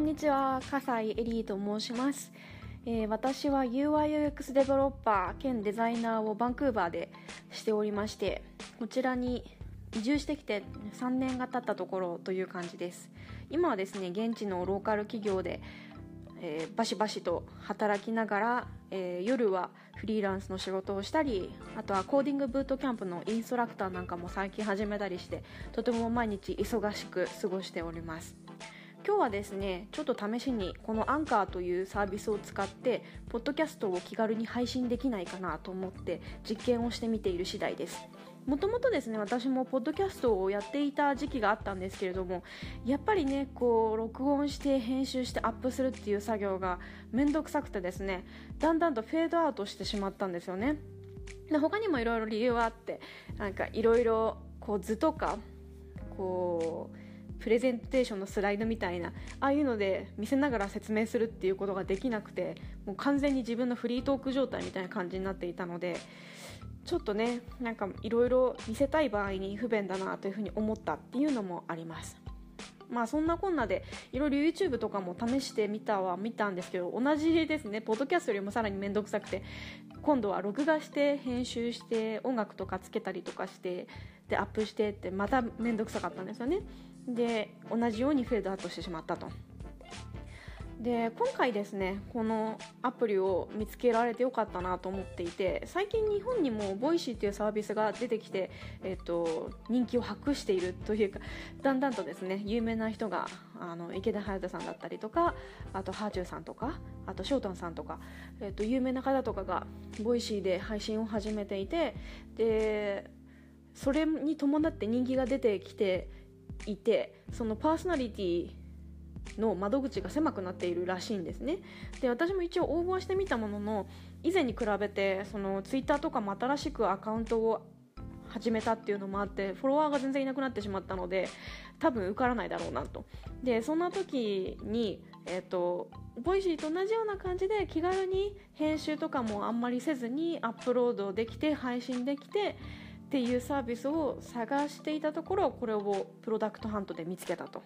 こんにちは、笠井エリーと申します。えー、私は UIUX デベロッパー兼デザイナーをバンクーバーでしておりましてこちらに移住してきて3年が経ったところという感じです今はですね現地のローカル企業で、えー、バシバシと働きながら、えー、夜はフリーランスの仕事をしたりあとはコーディングブートキャンプのインストラクターなんかも最近始めたりしてとても毎日忙しく過ごしております今日はですねちょっと試しにこのアンカーというサービスを使ってポッドキャストを気軽に配信できないかなと思って実験をしてみている次第です。もともとですね私もポッドキャストをやっていた時期があったんですけれどもやっぱりねこう録音して編集してアップするっていう作業が面倒くさくてですねだんだんとフェードアウトしてしまったんですよね。で他にもいろいろ理由はあってなんかいろいろ図とかこうプレゼンテーションのスライドみたいなああいうので見せながら説明するっていうことができなくてもう完全に自分のフリートーク状態みたいな感じになっていたのでちょっとねなんかいろいろ見せたい場合に不便だなというふうに思ったっていうのもあります。まあそんなこんなでいろいろ YouTube とかも試してみたは見たんですけど同じですね。ポッドキャストよりもさらに面倒くさくて今度は録画して編集して音楽とかつけたりとかしてでアップしてってまた面倒くさかったんですよね。で同じようにフェードアウトしてしまったと。で今回ですねこのアプリを見つけられてよかったなと思っていて最近日本にも Voicy というサービスが出てきて、えっと、人気を博しているというかだんだんとですね有名な人があの池田隼人さんだったりとかあとはあちゅうさんとかあと翔太さんとか、えっと、有名な方とかが Voicy で配信を始めていてでそれに伴って人気が出てきていてそのパーソナリティの窓口が狭くなっているらしいんですね。で私も一応応募はしてみたものの以前に比べてそのツイッターとかも新しくアカウントを始めたっていうのもあってフォロワーが全然いなくなってしまったので多分受からないだろうなと。でそんな時にえっ、ー、と Voicy と同じような感じで気軽に編集とかもあんまりせずにアップロードできて配信できてっていうサービスを探していたところこれを Product Hunt で見つけたと。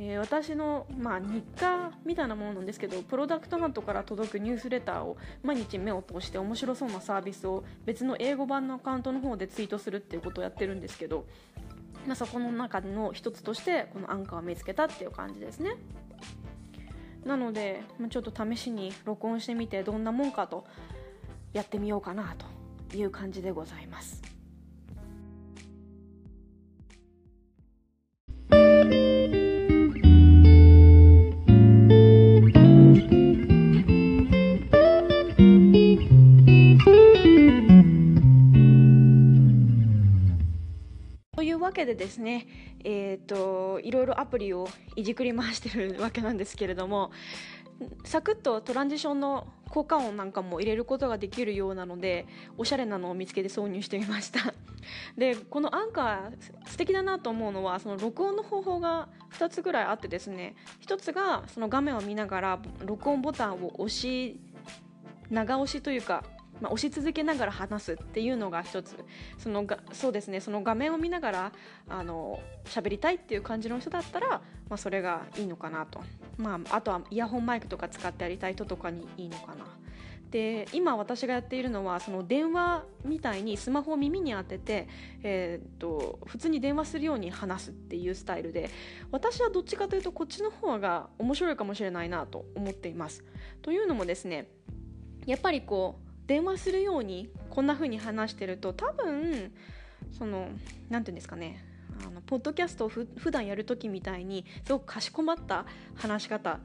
えー、私の、まあ、日課みたいなものなんですけど Product Hunt から届くニュースレターを毎日目を通して面白そうなサービスを別の英語版のアカウントの方でツイートするっていうことをやってるんですけど、まあ、そこの中の一つとしてこのアンカーを見つけたっていう感じですねなので、ちょっと試しに録音してみてどんなもんかとやってみようかなという感じでございますわけでですね、えーと、いろいろアプリをいじくり回してるわけなんですけれどもサクッとトランジションの効果音なんかも入れることができるようなのでおしゃれなのを見つけて挿入してみました。でこのアンカー素敵だなと思うのはその録音の方法が2つぐらいあってですね1つがその画面を見ながら録音ボタンを押し長押しというかまあ、押し続けながら話すっていうのが一つ。そのがそうですね。その画面を見ながらあの喋りたいっていう感じの人だったら、まあ、それがいいのかなと、まあ、あとはイヤホンマイクとか使ってやりたい人とかにいいのかな。で今私がやっているのはその電話みたいにスマホを耳に当てて、えー、っと普通に電話するように話すっていうスタイルで私はどっちかというとこっちの方が面白いかもしれないなと思っています。というのもですねやっぱりこう電話するようにこんな風に話してると多分その何て言うんですかねあのポッドキャストをふ普段やる時みたいにすごくかしこまった話し方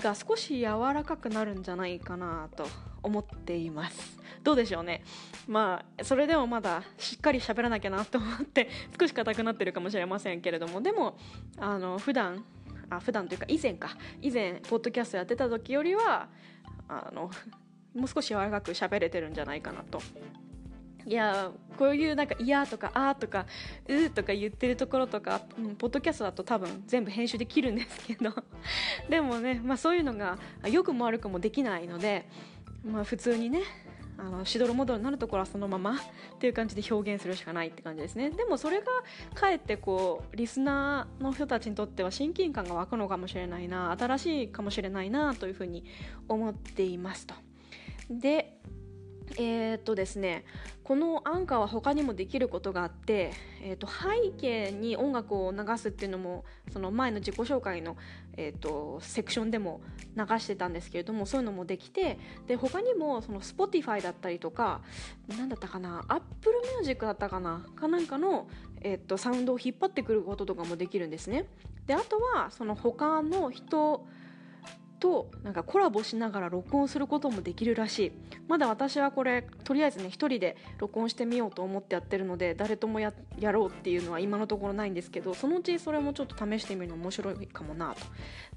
が少し柔らかくなるんじゃないかなと思っています。どうでしょうね。まあそれでもまだしっかり喋らなきゃなと思って少し硬くなってるかもしれませんけれども。でもあの普段あ普段というか以前か。以前ポッドキャストやってた時よりはあのもう少し柔らかく喋れてるんじゃないかなと。いやこういうなんか「いや」とか「あ」とか「う」とか言ってるところとか、うん、ポッドキャストだと多分全部編集できるんですけど。でもね、まあ、そういうのが良くも悪くもできないので、まあ、普通にねあのしどろもどろになるところはそのままっていう感じで表現するしかないって感じですね。でもそれがかえってこうリスナーの人たちにとっては親近感が湧くのかもしれないな新しいかもしれないなというふうに思っていますと。でえー、っとですねこのアンカーは他にもできることがあって、えー、と背景に音楽を流すっていうのもその前の自己紹介の、えー、とセクションでも流してたんですけれどもそういうのもできてで他にもその Spotify だったりとか何だったかな Apple Music だったかなかなんかの、えー、とサウンドを引っ張ってくることとかもできるんですね。であとはその他の人となんかコラボしながら録音することもできるらしい。まだ私はこれとりあえずね1人で録音してみようと思ってやってるので誰ともやろうっていうのは今のところないんですけどそのうちそれもちょっと試してみるの面白いかもなと。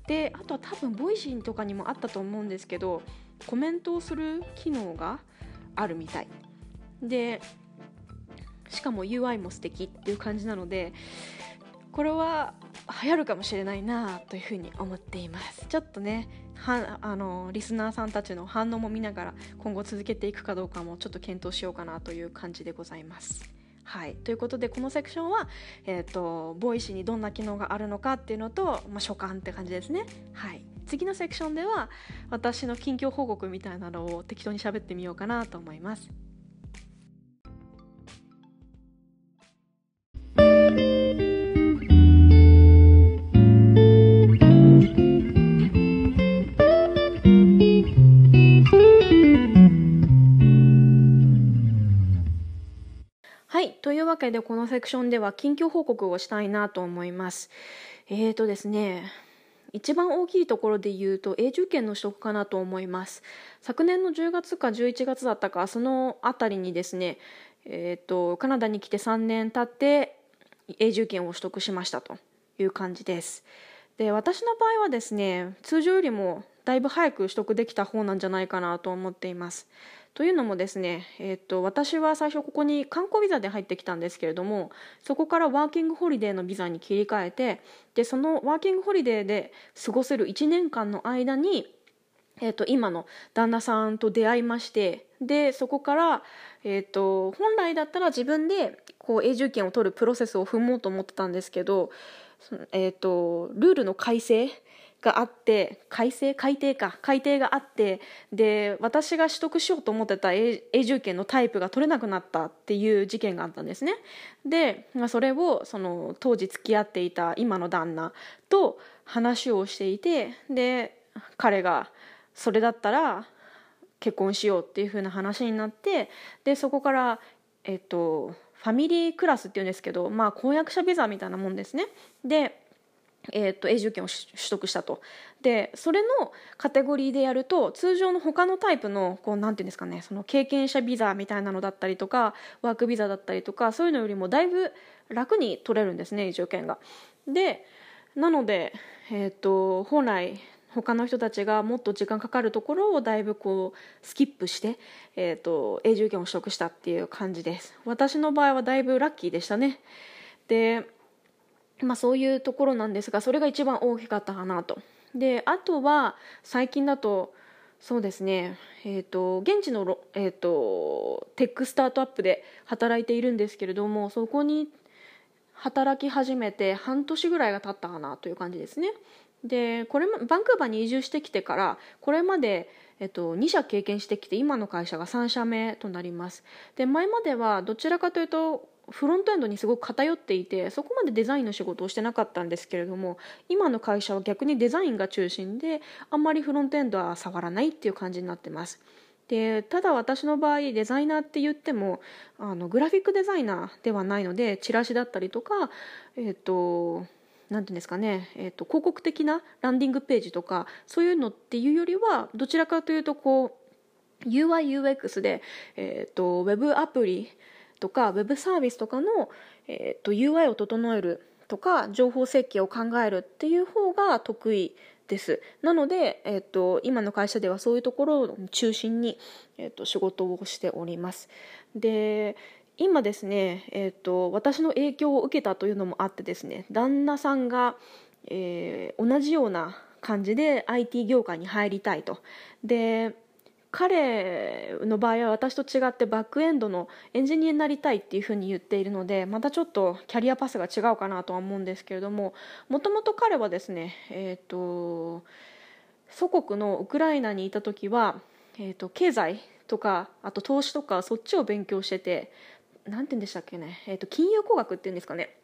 であとは多分 Voicy とかにもあったと思うんですけどコメントをする機能があるみたい。でしかも UI も素敵っていう感じなのでこれは流行るかもしれないなというふうに思っていますちょっとねはあのリスナーさんたちの反応も見ながら今後続けていくかどうかもちょっと検討しようかなという感じでございますはい、ということでこのセクションは、えーと、 Voicy にどんな機能があるのかっていうのと、まあ、所感って感じですね。はい、次のセクションでは私の近況報告みたいなのを適当に喋ってみようかなと思います。けでこのセクションでは近況報告をしたいなと思います。えーとですね、一番大きいところで言うと永住権の取得かなと思います。昨年の10月か11月だったかそのあたりにですね、えーと、カナダに来て3年経って永住権を取得しましたという感じです。で私の場合はですね通常よりもだいぶ早く取得できた方なんじゃないかなと思っています。というのもですね、えーと、私は最初ここに観光ビザで入ってきたんですけれどもそこからワーキングホリデーのビザに切り替えてでそのワーキングホリデーで過ごせる1年間の間に、えーと、今の旦那さんと出会いましてでそこから、えーと、本来だったら自分でこう永住権を取るプロセスを踏もうと思ってたんですけど、えー、とルールの改正があって改正改定か。改定があってで私が取得しようと思ってた永住権のタイプが取れなくなったっていう事件があったんですね。で、まあ、それをその当時付き合っていた今の旦那と話をしていてで彼がそれだったら結婚しようっていう風な話になってでそこからえっとファミリークラスっていうんですけどまあ婚約者ビザみたいなもんですね。でえーと、永住権を取得したと。でそれのカテゴリーでやると通常の他のタイプのこうなんていうんですかねその経験者ビザみたいなのだったりとかワークビザだったりとかそういうのよりもだいぶ楽に取れるんですね永住権が。でなので、えーと、本来他の人たちがもっと時間かかるところをだいぶこうスキップして、えーと永住権を取得したっていう感じです。私の場合はだいぶラッキーでしたね。でまあ、そういうところなんですがそれが一番大きかったかなと。であとは最近だとそうですね、えーと、現地の、えーと、テックスタートアップで働いているんですけれどもそこに働き始めて半年ぐらいが経ったかなという感じですね。でこれバンクーバーに移住してきてからこれまで、えっと、2社経験してきて今の会社が3社目となりますで前まではどちらかというとフロントエンドにすごく偏っていてそこまでデザインの仕事をしてなかったんですけれども今の会社は逆にデザインが中心であんまりフロントエンドは触らないっていう感じになってます。でただ私の場合デザイナーって言ってもあのグラフィックデザイナーではないのでチラシだったりとかえっ、となんていうんですかね、えーと、広告的なランディングページとかそういうのっていうよりはどちらかというとこう UIUX で、えーと、ウェブアプリとかウェブサービスとかの、えーと、UI を整えるとか情報設計を考えるっていう方が得意です。なので、えーと、今の会社ではそういうところを中心に、えーと、仕事をしております。で今ですね、えーと、私の影響を受けたというのもあってですね旦那さんが、えー、同じような感じで IT 業界に入りたいと。で彼の場合は私と違ってバックエンドのエンジニアになりたいっていうふうに言っているのでまたちょっとキャリアパスが違うかなとは思うんですけれどももともと彼はですねえっ、ー、と祖国のウクライナにいた時は、えーと、経済とかあと投資とかそっちを勉強してて何て言うんでしたっけね、えーと、金融工学っていうんですかね。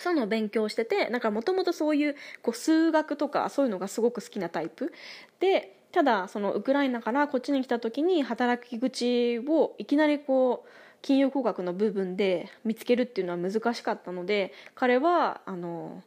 そういうのを勉強しててなんかもともとそういうこう数学とかそういうのがすごく好きなタイプ。でただそのウクライナからこっちに来た時に働き口をいきなりこう金融工学の部分で見つけるっていうのは難しかったので彼はあの、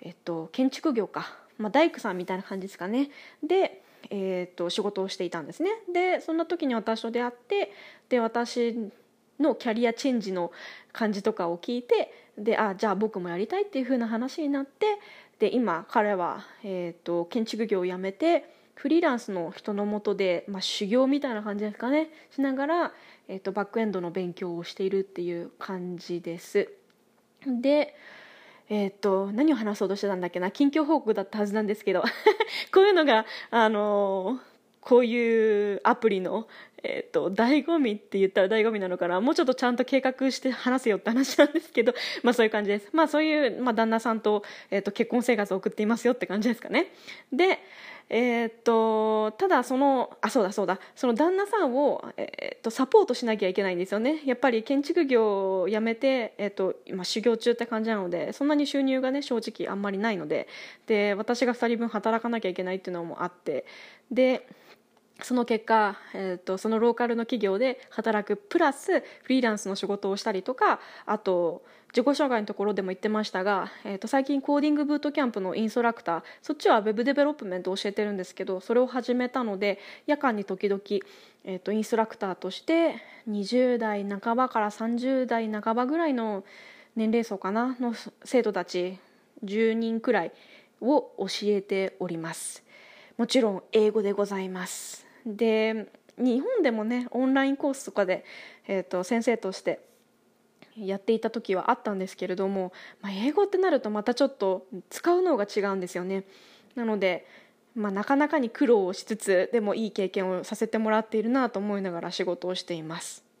えっと、建築業かまあ、大工さんみたいな感じですかね。で、えー、と仕事をしていたんですね。でそんな時に私と出会ってで私のキャリアチェンジの感じとかを聞いてであじゃあ僕もやりたいっていう風な話になってで今彼は、えーと、建築業を辞めてフリーランスの人のもとで、まあ、修行みたいな感じですかね。しながら、えーとバックエンドの勉強をしているっていう感じです。でえー、っと何を話そうとしてたんだっけな。近況報告だったはずなんですけど。こういうのがあのー、こういうアプリの、えー、っと醍醐味って言ったら醍醐味なのかな。もうちょっとちゃんと計画して話せよって話なんですけど。まあそういう感じです。まあそういう、まあ、旦那さんと,、えっと結婚生活を送っていますよって感じですかね。でえー、っとただそのあそうだそうだ。その旦那さんを、えー、っとサポートしなきゃいけないんですよね。やっぱり建築業を辞めて、えー、っと今修行中って感じなのでそんなに収入がね正直あんまりないので。で私が2人分働かなきゃいけないっていうのもあって。でその結果、えーと、そのローカルの企業で働くプラスフリーランスの仕事をしたりとかあと自己紹介のところでも言ってましたが、えーと、最近 coding bootcamp のインストラクターそっちは web development を教えてるんですけどそれを始めたので夜間に時々、えー、とインストラクターとして20代半ばから30代半ばぐらいの年齢層かなの生徒たち10人くらいを教えております。もちろん英語でございます。で日本でもねオンラインコースとかで、えーと、先生としてやっていた時はあったんですけれども、まあ、英語ってなるとまたちょっと使うのが違うんですよねなので、まあ、なかなかに苦労をしつつでもいい経験をさせてもらっているなと思いながら仕事をしています。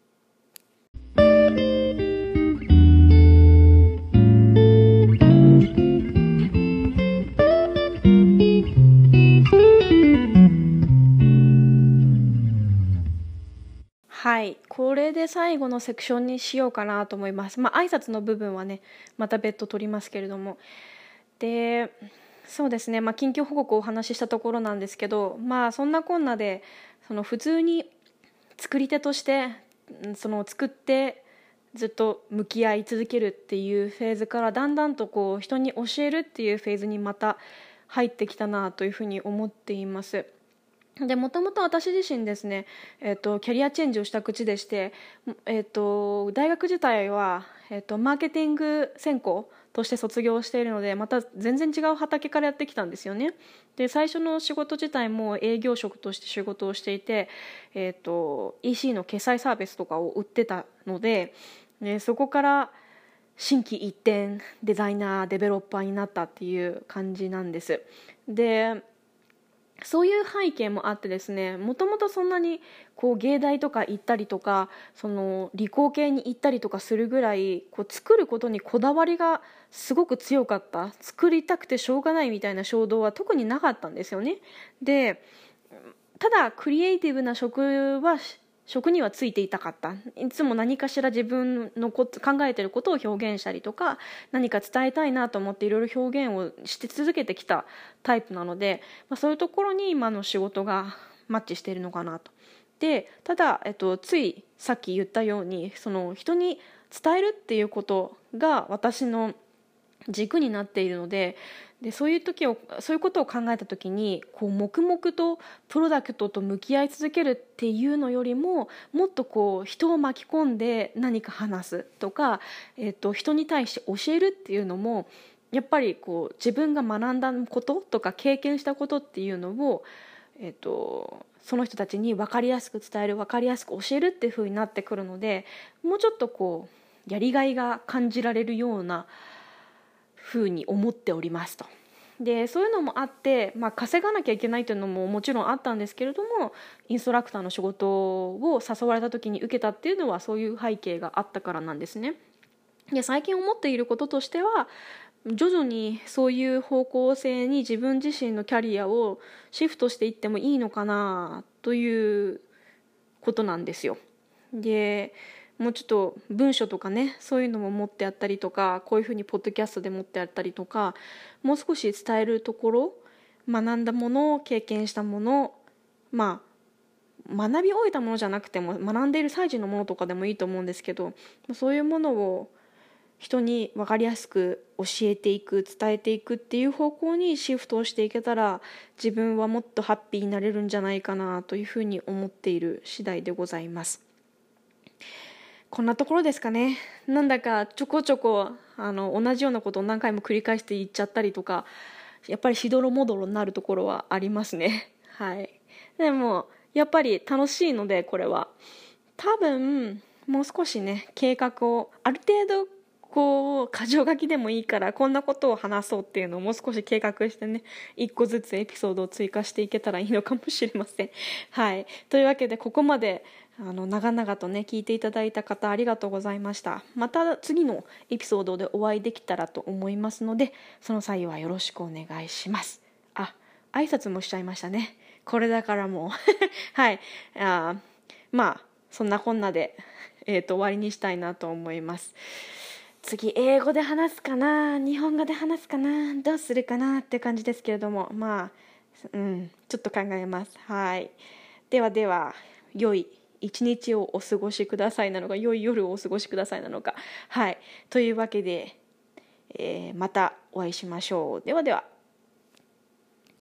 はい。これで最後のセクションにしようかなと思います。まあ挨拶の部分はねまた別途取りますけれども。でそうですね。まあ近況報告をお話ししたところなんですけどまあそんなこんなでその普通に作り手としてその作ってずっと向き合い続けるっていうフェーズからだんだんとこう人に教えるっていうフェーズにまた入ってきたなというふうに思っています。でもともと私自身ですね、えーと、キャリアチェンジをした口でして、えーと、大学自体は、えーと、マーケティング専攻として卒業しているのでまた全然違う畑からやってきたんですよね。で最初の仕事自体も営業職として仕事をしていて、えー、と EC の決済サービスとかを売ってたのででそこから心機一転デザイナーデベロッパーになったっていう感じなんです。でそういう背景もあってですねもともとそんなにこう芸大とか行ったりとかその理工系に行ったりとかするぐらいこう作ることにこだわりがすごく強かった作りたくてしょうがないみたいな衝動は特になかったんですよね。でただクリエイティブな職は職にはついていたかったいつも何かしら自分のこ考えてることを表現したりとか何か伝えたいなと思っていろいろ表現をして続けてきたタイプなので、まあ、そういうところに今の仕事がマッチしているのかなと。でただ、えっと、ついさっき言ったようにその人に伝えるっていうことが私の軸になっているのででそういう時をそういうことを考えた時にこう黙々とプロダクトと向き合い続けるっていうのよりももっとこう人を巻き込んで何か話すとか、えー、と人に対して教えるっていうのもやっぱりこう自分が学んだこととか経験したことっていうのを、えー、とその人たちに分かりやすく伝える分かりやすく教えるっていうふうになってくるのでもうちょっとこうやりがいが感じられるようなふうに思っておりますと。でそういうのもあって、まあ、稼がなきゃいけないというのももちろんあったんですけれどもインストラクターの仕事を誘われた時に受けたっていうのはそういう背景があったからなんですね。で最近思っていることとしては徐々にそういう方向性に自分自身のキャリアをシフトしていってもいいのかなということなんですよ。でもうちょっと文書とかねそういうのも持ってあったりとかこういうふうにポッドキャストで持ってあったりとかもう少し伝えるところ学んだもの経験したものまあ学び終えたものじゃなくても学んでいる最中のものとかでもいいと思うんですけどそういうものを人に分かりやすく教えていく伝えていくっていう方向にシフトをしていけたら自分はもっとハッピーになれるんじゃないかなというふうに思っている次第でございます。こんなところですかね。なんだかちょこちょこあの同じようなことを何回も繰り返して言っちゃったりとかやっぱりしどろもどろになるところはありますね。はい。でもやっぱり楽しいのでこれは。多分もう少しね計画をある程度こう箇条書きでもいいからこんなことを話そうっていうのをもう少し計画してね一個ずつエピソードを追加していけたらいいのかもしれません。はい、というわけでここまであの長々とね聞いていただいた方ありがとうございました。また次のエピソードでお会いできたらと思いますのでその際はよろしくお願いします。あ挨拶もしちゃいましたね。これだからもう。はい。あまあそんなこんなで、えーと終わりにしたいなと思います。次英語で話すかな？日本語で話すかな？どうするかなって感じですけれども。まあうんちょっと考えます。はい。ではでは良い一日をお過ごしくださいなのか良い夜をお過ごしくださいなのか。はい。というわけで、えー、またお会いしましょう。ではでは。